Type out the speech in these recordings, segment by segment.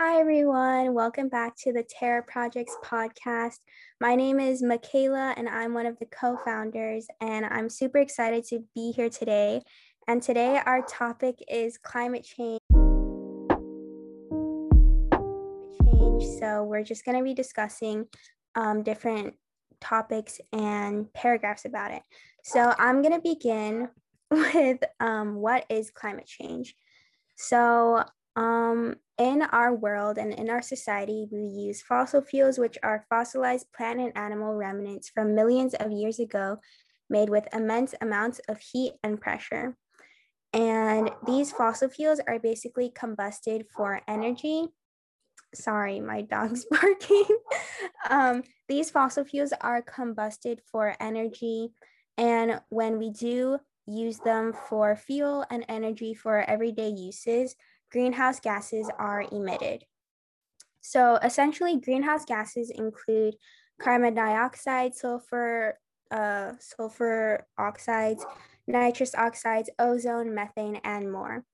Hi, everyone. Welcome back to the Terra Projects podcast. My name is Michaela, and I'm one of the co founders, and I'm super excited to be here today. And today, our topic is climate change. Change. So, we're just going to be discussing um, different topics and paragraphs about it. So, I'm going to begin with um, what is climate change. So, um, in our world and in our society, we use fossil fuels, which are fossilized plant and animal remnants from millions of years ago, made with immense amounts of heat and pressure. And these fossil fuels are basically combusted for energy. Sorry, my dog's barking. um, these fossil fuels are combusted for energy. And when we do use them for fuel and energy for everyday uses, greenhouse gases are emitted. So essentially, greenhouse gases include carbon dioxide, sulfur, uh, sulfur oxides, nitrous oxides, ozone, methane, and more.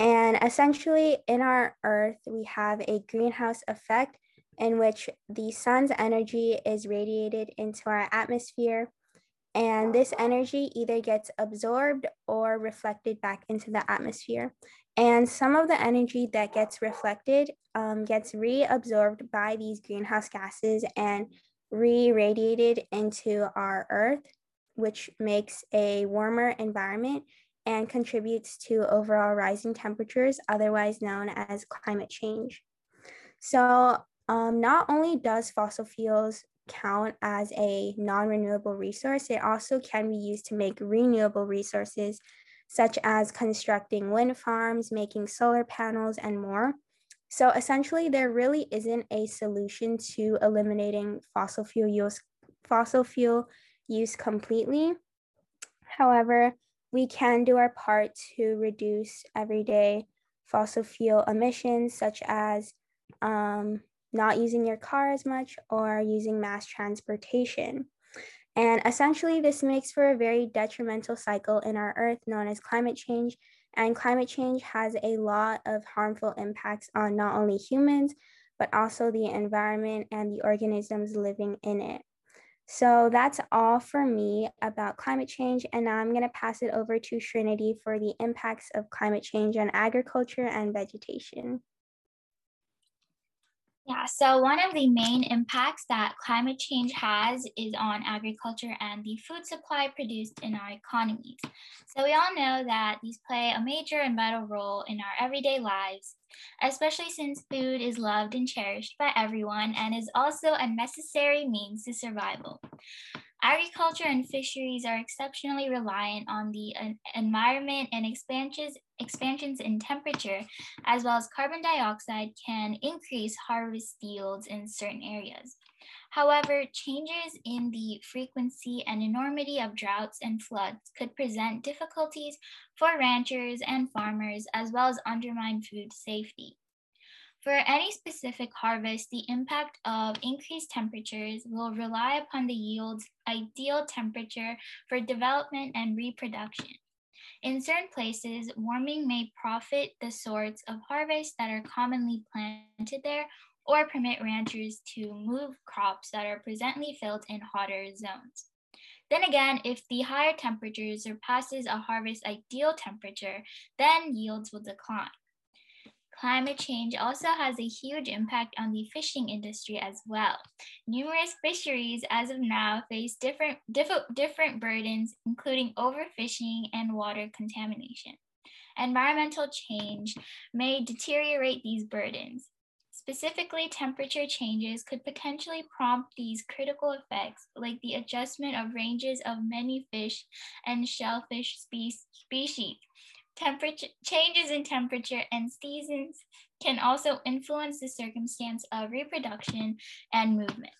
And essentially, in our Earth, we have a greenhouse effect in which the sun's energy is radiated into our atmosphere. And this energy either gets absorbed or reflected back into the atmosphere. And some of the energy that gets reflected um, gets reabsorbed by these greenhouse gases and re radiated into our Earth, which makes a warmer environment and contributes to overall rising temperatures, otherwise known as climate change. So, um, not only does fossil fuels count as a non renewable resource, it also can be used to make renewable resources such as constructing wind farms, making solar panels, and more. So essentially, there really isn't a solution to eliminating fossil fuel use, fossil fuel use completely. However, we can do our part to reduce everyday fossil fuel emissions, such as um, not using your car as much or using mass transportation. And essentially, this makes for a very detrimental cycle in our Earth known as climate change. And climate change has a lot of harmful impacts on not only humans, but also the environment and the organisms living in it. So that's all for me about climate change. And now I'm going to pass it over to Trinity for the impacts of climate change on agriculture and vegetation. Yeah, so one of the main impacts that climate change has is on agriculture and the food supply produced in our economies. So we all know that these play a major and vital role in our everyday lives, especially since food is loved and cherished by everyone and is also a necessary means to survival. Agriculture and fisheries are exceptionally reliant on the environment and expansions, expansions in temperature, as well as carbon dioxide, can increase harvest yields in certain areas. However, changes in the frequency and enormity of droughts and floods could present difficulties for ranchers and farmers, as well as undermine food safety. For any specific harvest, the impact of increased temperatures will rely upon the yield's ideal temperature for development and reproduction. In certain places, warming may profit the sorts of harvests that are commonly planted there or permit ranchers to move crops that are presently filled in hotter zones. Then again, if the higher temperature surpasses a harvest ideal temperature, then yields will decline. Climate change also has a huge impact on the fishing industry as well. Numerous fisheries as of now face different, diff- different burdens, including overfishing and water contamination. Environmental change may deteriorate these burdens. Specifically, temperature changes could potentially prompt these critical effects, like the adjustment of ranges of many fish and shellfish spe- species, Temperature changes in temperature and seasons can also influence the circumstance of reproduction and movement.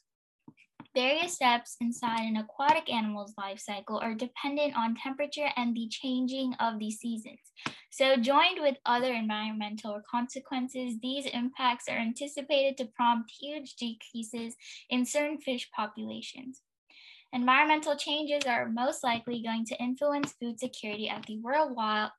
Various steps inside an aquatic animal's life cycle are dependent on temperature and the changing of the seasons. So, joined with other environmental consequences, these impacts are anticipated to prompt huge decreases in certain fish populations. Environmental changes are most likely going to influence food security at the worldwide,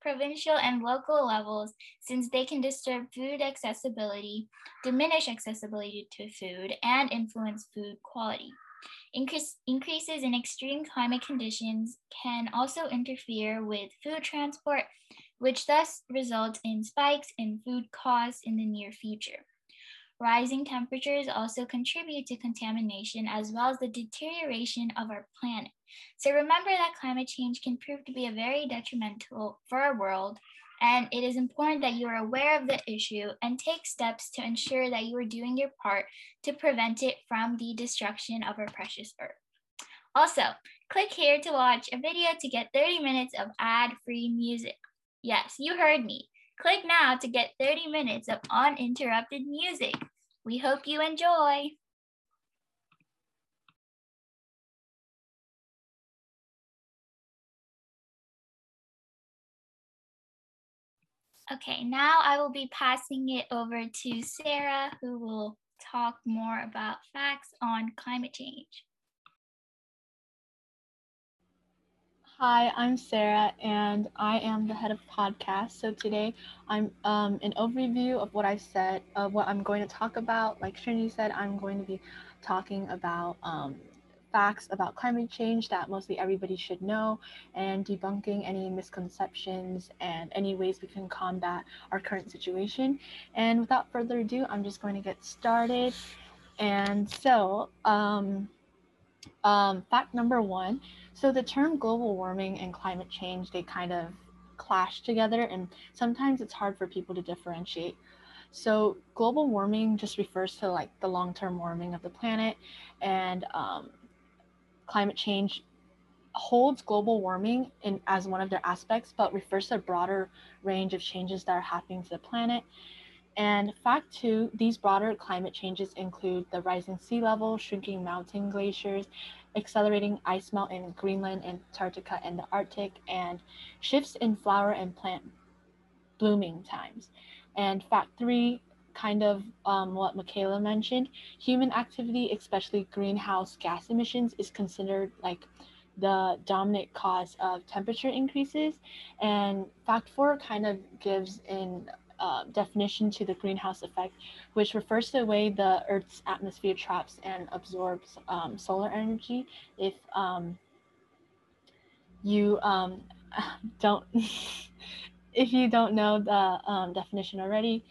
provincial, and local levels since they can disturb food accessibility, diminish accessibility to food, and influence food quality. Increase, increases in extreme climate conditions can also interfere with food transport, which thus results in spikes in food costs in the near future. Rising temperatures also contribute to contamination as well as the deterioration of our planet. So remember that climate change can prove to be a very detrimental for our world, and it is important that you are aware of the issue and take steps to ensure that you are doing your part to prevent it from the destruction of our precious earth. Also, click here to watch a video to get 30 minutes of ad-free music. Yes, you heard me. Click now to get 30 minutes of uninterrupted music. We hope you enjoy. Okay, now I will be passing it over to Sarah, who will talk more about facts on climate change. Hi, I'm Sarah, and I am the head of podcast. So today, I'm um, an overview of what I said, of what I'm going to talk about. Like Trinity said, I'm going to be talking about um, facts about climate change that mostly everybody should know, and debunking any misconceptions and any ways we can combat our current situation. And without further ado, I'm just going to get started. And so, um, um, fact number one so the term global warming and climate change, they kind of clash together and sometimes it's hard for people to differentiate. So global warming just refers to like the long-term warming of the planet and um, climate change holds global warming in as one of their aspects, but refers to a broader range of changes that are happening to the planet. And fact two, these broader climate changes include the rising sea level, shrinking mountain glaciers, accelerating ice melt in Greenland, Antarctica, and the Arctic, and shifts in flower and plant blooming times. And fact three, kind of um, what Michaela mentioned, human activity, especially greenhouse gas emissions, is considered like the dominant cause of temperature increases. And fact four kind of gives in uh, definition to the greenhouse effect, which refers to the way the Earth's atmosphere traps and absorbs um, solar energy. If um, you um, don't, if you don't know the um, definition already,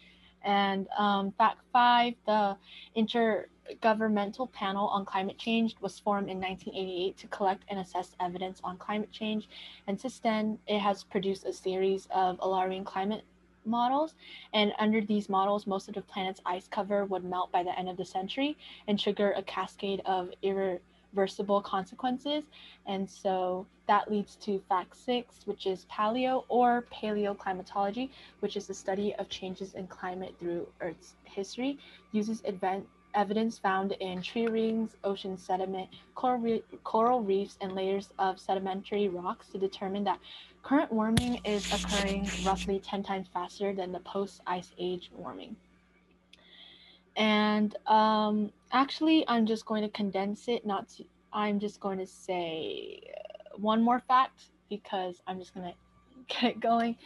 and um, fact five, the Intergovernmental Panel on Climate Change was formed in 1988 to collect and assess evidence on climate change. And since then, it has produced a series of alarming climate models. And under these models, most of the planet's ice cover would melt by the end of the century and trigger a cascade of irreversible consequences. And so that leads to fact six, which is paleo or paleoclimatology, which is the study of changes in climate through Earth's history, uses advanced evidence found in tree rings, ocean sediment, coral, re- coral reefs, and layers of sedimentary rocks to determine that Current warming is occurring roughly 10 times faster than the post ice age warming. And um, actually, I'm just going to condense it, not to, I'm just going to say one more fact because I'm just going to get it going.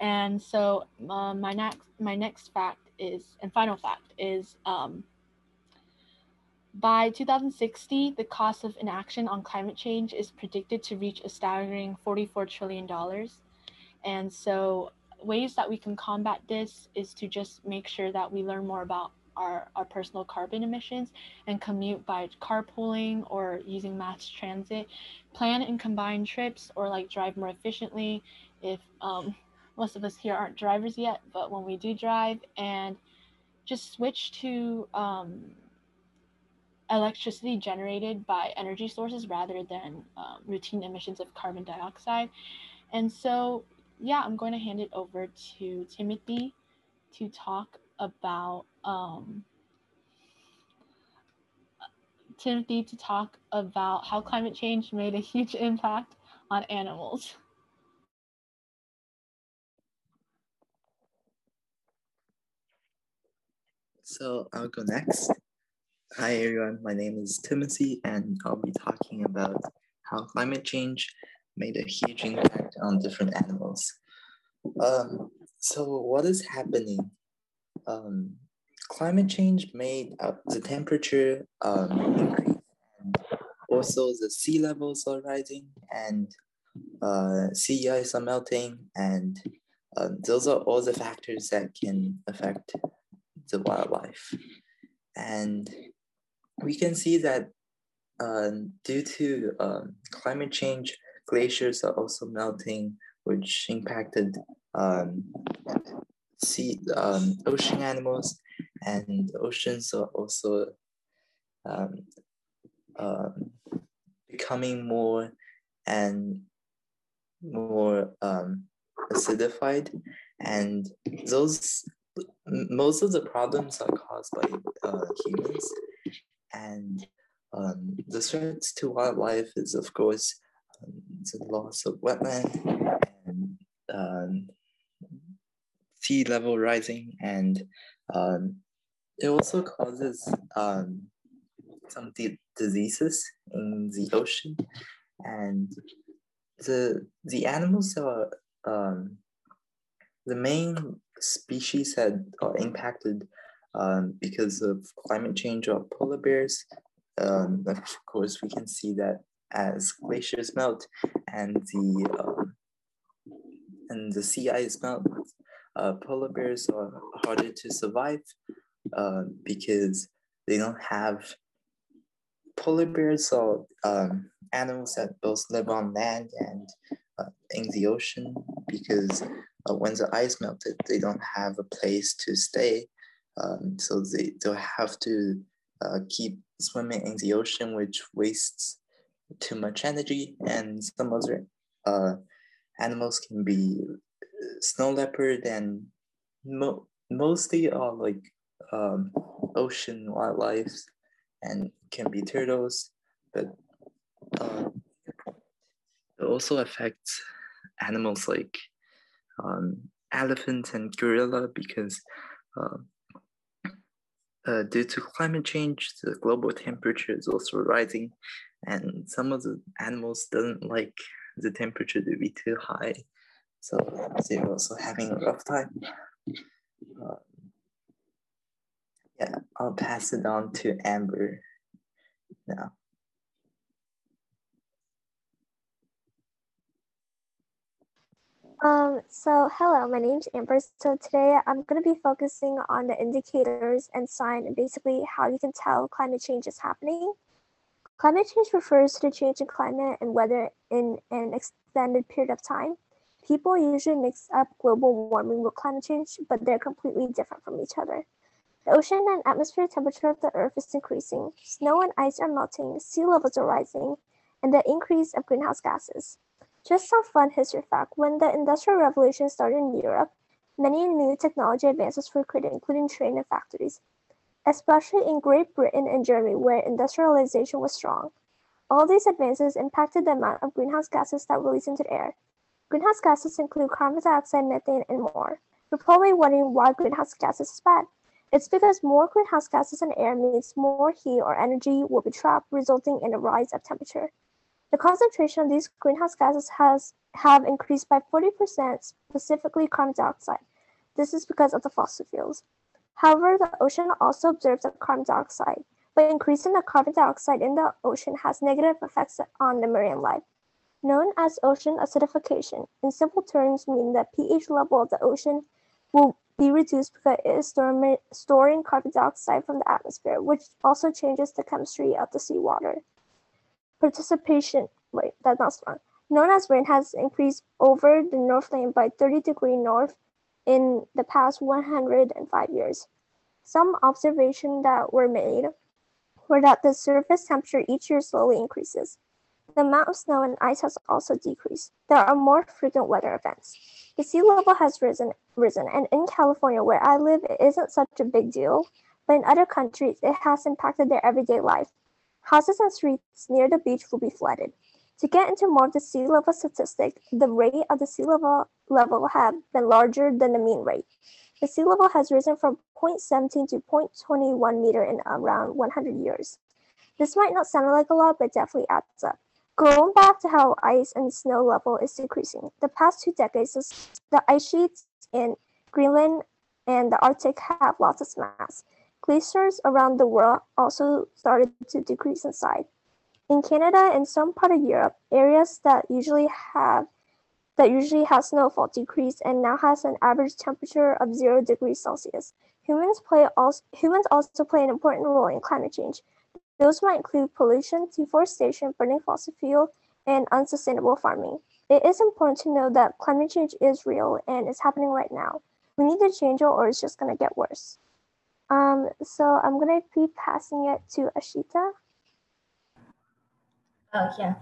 And so uh, my next my next fact is and final fact is um, by 2060, the cost of inaction on climate change is predicted to reach a staggering $44 trillion. And so, ways that we can combat this is to just make sure that we learn more about our, our personal carbon emissions and commute by carpooling or using mass transit, plan and combine trips or like drive more efficiently if um, most of us here aren't drivers yet, but when we do drive and just switch to um, electricity generated by energy sources rather than um, routine emissions of carbon dioxide. And so, yeah, I'm going to hand it over to Timothy to talk about um, Timothy to talk about how climate change made a huge impact on animals. So I'll go next. Hi everyone, my name is Timothy and I'll be talking about how climate change made a huge impact on different animals. Um, so what is happening? Um, climate change made uh, the temperature um, increase and also the sea levels are rising and uh, sea ice are melting and uh, those are all the factors that can affect the wildlife. And we can see that uh, due to um, climate change, glaciers are also melting, which impacted um, sea, um, ocean animals, and oceans are also um, uh, becoming more and more um, acidified, and those most of the problems are caused by uh, humans and um, the threats to wildlife is, of course, um, the loss of wetland and um, sea level rising, and um, it also causes um, some di- diseases in the ocean, and the the animals that are um, the main species that are impacted um, because of climate change or polar bears. Um, of course, we can see that as glaciers melt and the um, and the sea ice melt, uh, polar bears are harder to survive uh, because they don't have polar bears are um, animals that both live on land and uh, in the ocean because uh, when the ice melted, they don't have a place to stay um, so they, they'll have to uh, keep swimming in the ocean, which wastes too much energy. And some other uh, animals can be uh, snow leopard and mo- mostly are like um, ocean wildlife and can be turtles, but uh, it also affects animals like um, elephants and gorilla because uh, uh, due to climate change, the global temperature is also rising, and some of the animals doesn't like the temperature to be too high, so they're also having a rough time. Uh, yeah, I'll pass it on to Amber now. Um, so hello, my name's Amber. So today I'm going to be focusing on the indicators and sign and basically how you can tell climate change is happening. Climate change refers to the change in climate and weather in an extended period of time. People usually mix up global warming with climate change, but they're completely different from each other. The ocean and atmosphere temperature of the earth is increasing, snow and ice are melting, sea levels are rising, and the increase of greenhouse gases. Just some fun history fact, when the Industrial Revolution started in Europe, many new technology advances were created, including train and factories, especially in Great Britain and Germany, where industrialization was strong. All these advances impacted the amount of greenhouse gases that were released into the air. Greenhouse gases include carbon dioxide, methane, and more. You're probably wondering why greenhouse gases is bad. It's because more greenhouse gases in air means more heat or energy will be trapped, resulting in a rise of temperature. The concentration of these greenhouse gases has have increased by 40%, specifically carbon dioxide. This is because of the fossil fuels. However, the ocean also absorbs the carbon dioxide, but increasing the carbon dioxide in the ocean has negative effects on the marine life. Known as ocean acidification, in simple terms mean the pH level of the ocean will be reduced because it is storing carbon dioxide from the atmosphere, which also changes the chemistry of the seawater participation wait, that's not strong. Known as rain has increased over the north Northland by 30 degree north in the past 105 years. Some observations that were made were that the surface temperature each year slowly increases. The amount of snow and ice has also decreased. There are more frequent weather events. The sea level has risen, risen, and in California, where I live, it isn't such a big deal, but in other countries, it has impacted their everyday life. Houses and streets near the beach will be flooded. To get into more of the sea level statistic, the rate of the sea level level have been larger than the mean rate. the sea level has risen from 0.17 to 0.21 meter in around 100 years. This might not sound like a lot, but definitely adds up. Going back to how ice and snow level is decreasing, the past two decades, the ice sheets in Greenland and the Arctic have lost its mass. Glaciers around the world also started to decrease in size. In Canada and some part of Europe, areas that usually have that usually has snowfall decreased and now has an average temperature of zero degrees Celsius. Humans play also humans also play an important role in climate change. Those might include pollution, deforestation, burning fossil fuel, and unsustainable farming. It is important to know that climate change is real and is happening right now. We need to change or it's just going to get worse. Um, so I'm going to be passing it to Ashita. Oh, yeah.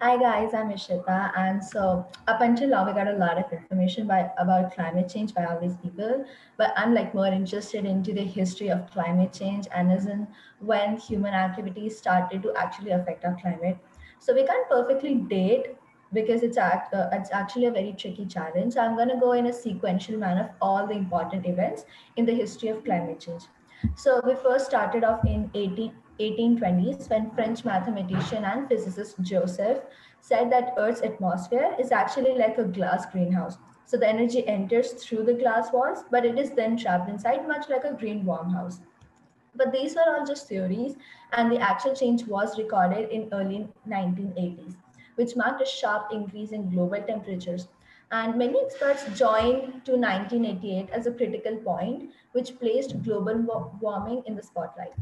Hi guys, I'm Ishita. And so up until now, we got a lot of information by about climate change by all these people. But I'm like more interested into the history of climate change and as in when human activities started to actually affect our climate. So we can't perfectly date because it's, act, uh, it's actually a very tricky challenge. So I'm going to go in a sequential manner of all the important events in the history of climate change. So we first started off in 18, 1820s when French mathematician and physicist Joseph said that Earth's atmosphere is actually like a glass greenhouse. So the energy enters through the glass walls, but it is then trapped inside, much like a green warm house. But these were all just theories, and the actual change was recorded in early 1980s, which marked a sharp increase in global temperatures. And many experts joined to 1988 as a critical point, which placed global warming in the spotlight.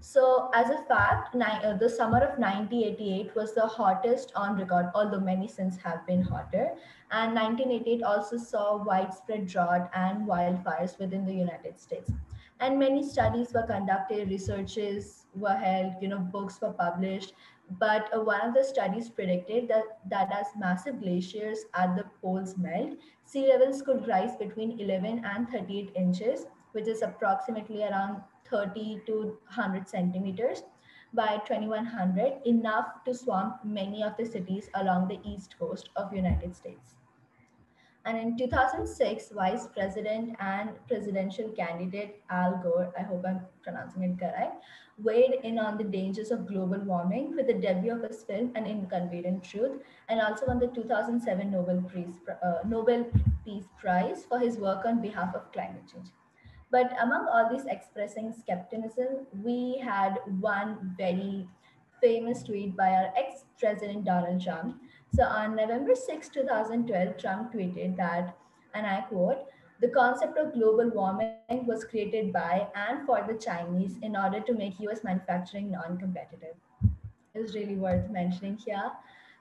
So as a fact, uh, the summer of 1988 was the hottest on record, although many since have been hotter. And 1988 also saw widespread drought and wildfires within the United States. And many studies were conducted, researches were held, you know, books were published. But uh, one of the studies predicted that, that as massive glaciers at the poles melt, sea levels could rise between 11 and 38 inches, which is approximately around 30 to 100 centimeters by 2100, enough to swamp many of the cities along the east coast of United States. And in 2006, Vice President and presidential candidate Al Gore, I hope I'm pronouncing it correct, weighed in on the dangers of global warming with the debut of his film An Inconvenient Truth, and also won the 2007 Nobel Peace, uh, Nobel Peace Prize for his work on behalf of climate change. But among all these expressing skepticism, we had one very famous tweet by our ex-president Donald Trump. So on November 6, 2012, Trump tweeted that, and I quote, the concept of global warming was created by and for the Chinese in order to make US manufacturing non-competitive. It's really worth mentioning here.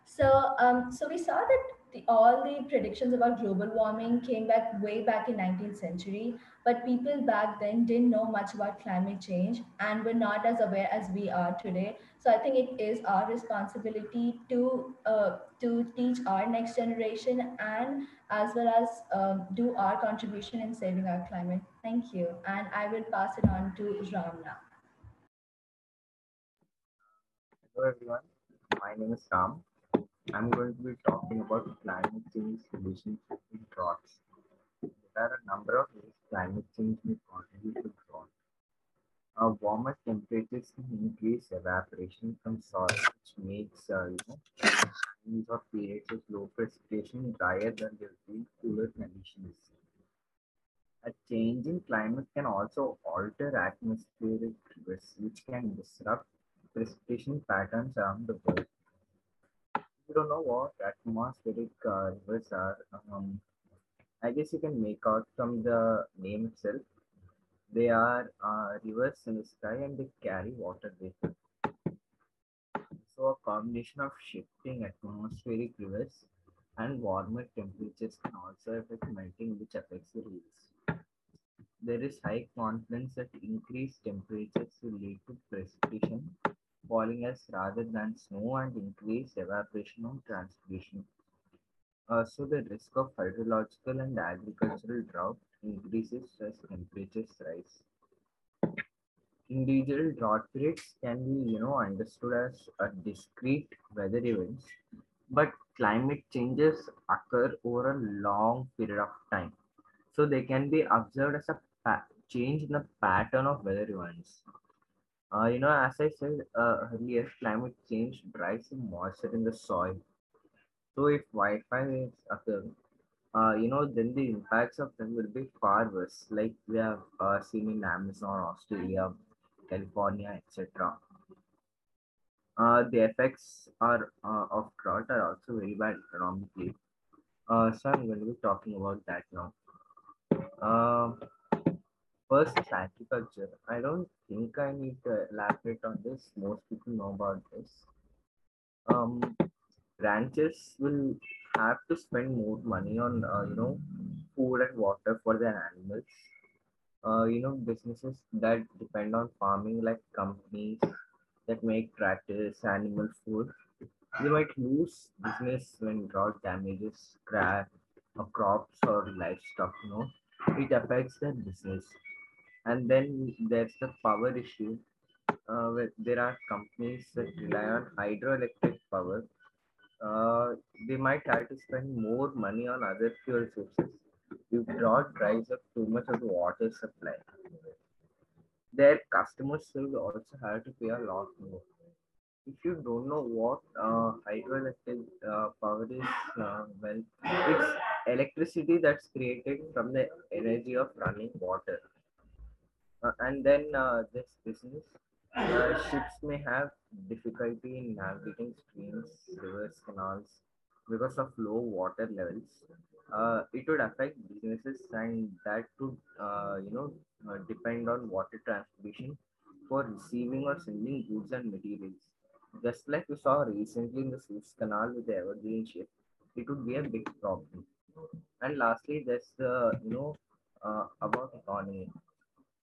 So, um, so we saw that the, all the predictions about global warming came back way back in 19th century but people back then didn't know much about climate change and were not as aware as we are today. So i think it is our responsibility to uh, to teach our next generation and as well as um, do our contribution in saving our climate. Thank you. And i will pass it on to ram now hello everyone. My name is ram i'm going to be talking about climate change relationship with droughts there are a number of ways climate change may contribute to drought. Warmer temperatures can increase evaporation from soil, which makes uh, you know times or periods of low precipitation drier than will cooler conditions. A change in climate can also alter atmospheric rivers, which can disrupt precipitation patterns around the world. You don't know what atmospheric uh, rivers are, um, I guess you can make out from the name itself. They are uh, rivers in the sky and they carry water with them. So a combination of shifting atmospheric rivers and warmer temperatures can also affect melting, which affects the rivers. There is high confidence that increased temperatures will lead to precipitation falling as rather than snow and increased evaporation and transpiration. Uh, so the risk of hydrological and agricultural drought increases as temperatures rise. Individual drought periods can be, you know, understood as a discrete weather events, but climate changes occur over a long period of time. So they can be observed as a change in the pattern of weather events. Uh, you know, as I said uh, earlier, climate change drives the moisture in the soil. So if wildfire is occur, uh, you know, then the impacts of them will be far worse, like we have uh, seen in Amazon, Australia, California, etc. Uh, the effects are uh, of drought are also very bad economically. Uh, so I'm going to be talking about that now. Um, first is agriculture. I don't think I need to elaborate on this. Most people know about this. Um, ranchers will have to spend more money on uh, you know food and water for their animals. Uh, you know businesses that depend on farming, like companies that make tractors, animal food, they might lose business when drought damages crop, crops or livestock. You know, it affects their business. And then there's the power issue. Uh, where there are companies that rely on hydroelectric power. Uh, they might have to spend more money on other fuel sources if drought dries up too much of the water supply. Their customers will also have to pay a lot more if you don't know what uh, hydroelectric uh, power is, uh, well, it's electricity that's created from the energy of running water. Uh, and then uh, this business, uh, ships may have difficulty in navigating streams, rivers, canals because of low water levels. Uh, it would affect businesses and that would, uh, you know, uh, depend on water transportation for receiving or sending goods and materials. Just like we saw recently in the Suez Canal with the Evergreen ship, it would be a big problem. And lastly, there's the, you know, uh, about economy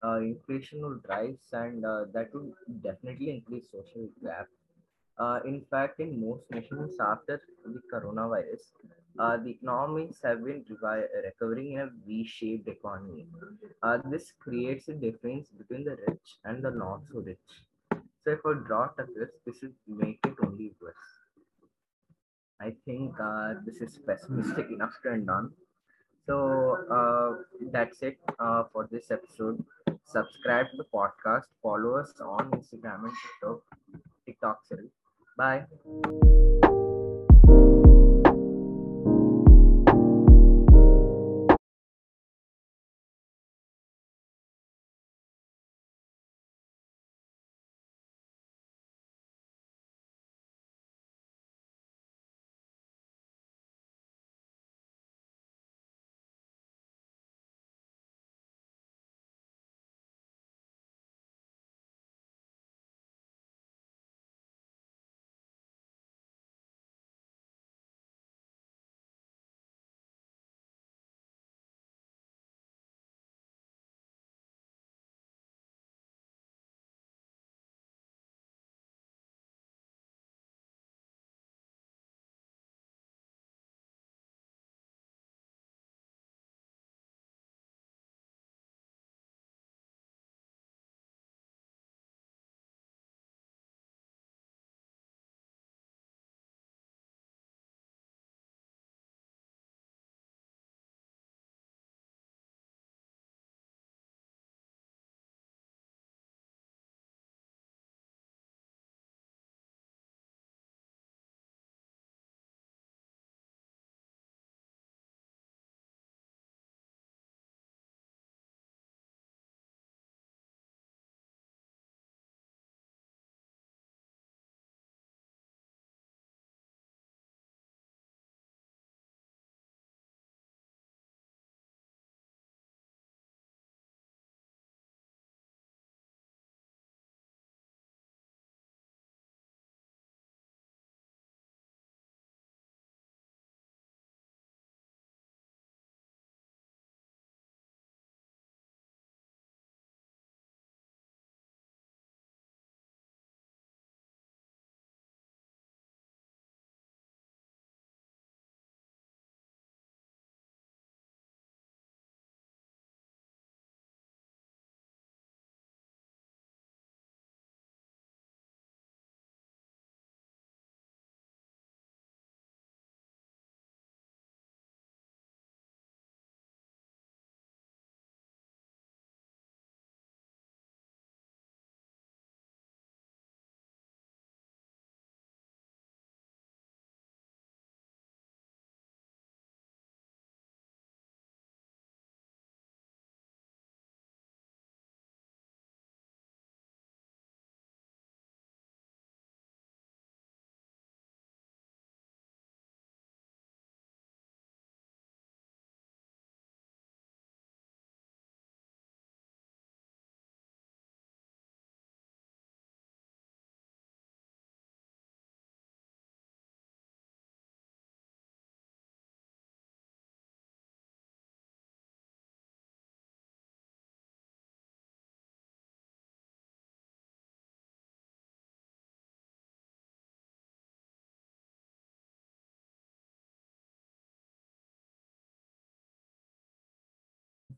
uh, inflation will rise and uh, that will definitely increase social gap. Uh, in fact, in most nations after the coronavirus, uh, the economies have been recovering in a V-shaped economy. Uh, this creates a difference between the rich and the not so rich. So if a drought occurs, this will make it only worse. I think uh, this is pessimistic enough to end on. So uh, that's it uh, for this episode. Subscribe to the podcast. Follow us on Instagram and TikTok. TikTok, sorry. Bye.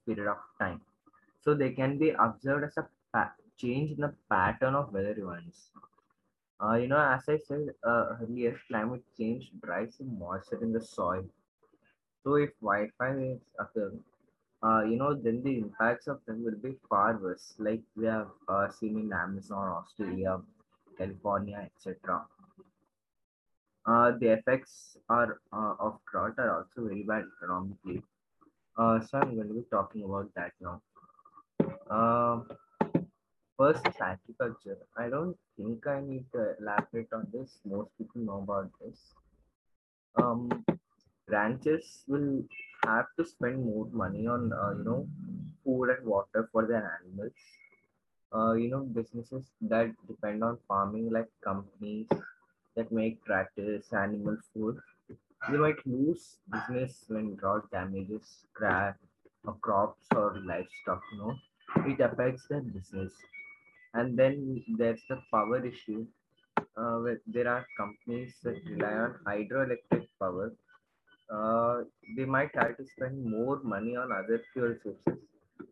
Period of time. So they can be observed as a change in the pattern of weather events. Uh, you know, as I said uh, earlier, climate change drives the moisture in the soil. So if wildfires occur, uh, you know, then the impacts of them will be far worse, like we have uh, seen in Amazon, Australia, California, etc. Uh, the effects are uh, of drought are also very bad economically. Uh, so I'm going to be talking about that now. Um first is agriculture. I don't think I need to elaborate on this. Most people know about this. Um, ranchers will have to spend more money on uh, you know food and water for their animals. Uh, you know businesses that depend on farming, like companies that make tractors, animal food, they might lose business when drought damages crop, crops or livestock. You know, it affects their business. And then there's the power issue. Uh, there are companies that rely on hydroelectric power. Uh, they might have to spend more money on other fuel sources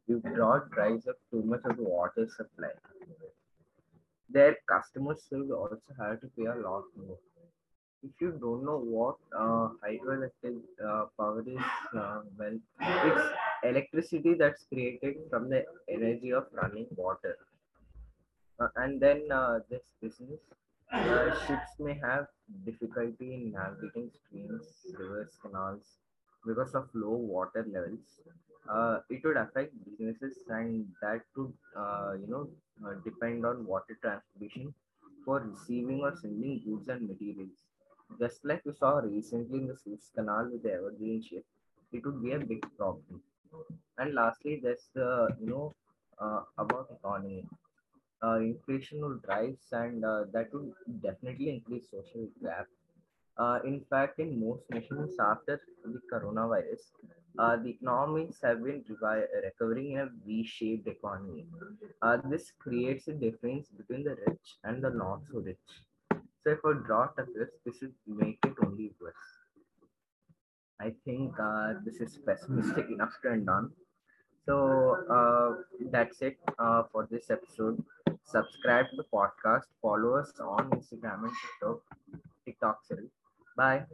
if drought dries up too much of the water supply. Their customers will also have to pay a lot more if you don't know what uh, hydroelectric uh, power is, uh, well, it's electricity that's created from the energy of running water. Uh, and then uh, this business, uh, ships may have difficulty in navigating streams, rivers, canals because of low water levels. It would affect businesses and that would, uh, you know, depend on water transportation for receiving or sending goods and materials. Just like we saw recently in the Suez Canal with the Evergreen ship, it would be a big problem. And lastly, there's the, you know, uh, about economy uh, inflation will rise and uh, that will definitely increase social gap. Uh, in fact, in most nations after the coronavirus, uh, the economies have been recovering in a V-shaped economy. Uh, this creates a difference between the rich and the not so rich. So if a drought occurs, this would make it only worse. I think uh, this is pessimistic enough to end on. So uh, that's it uh, for this episode. Subscribe to the podcast. Follow us on Instagram and TikTok. TikTok, sorry. Bye.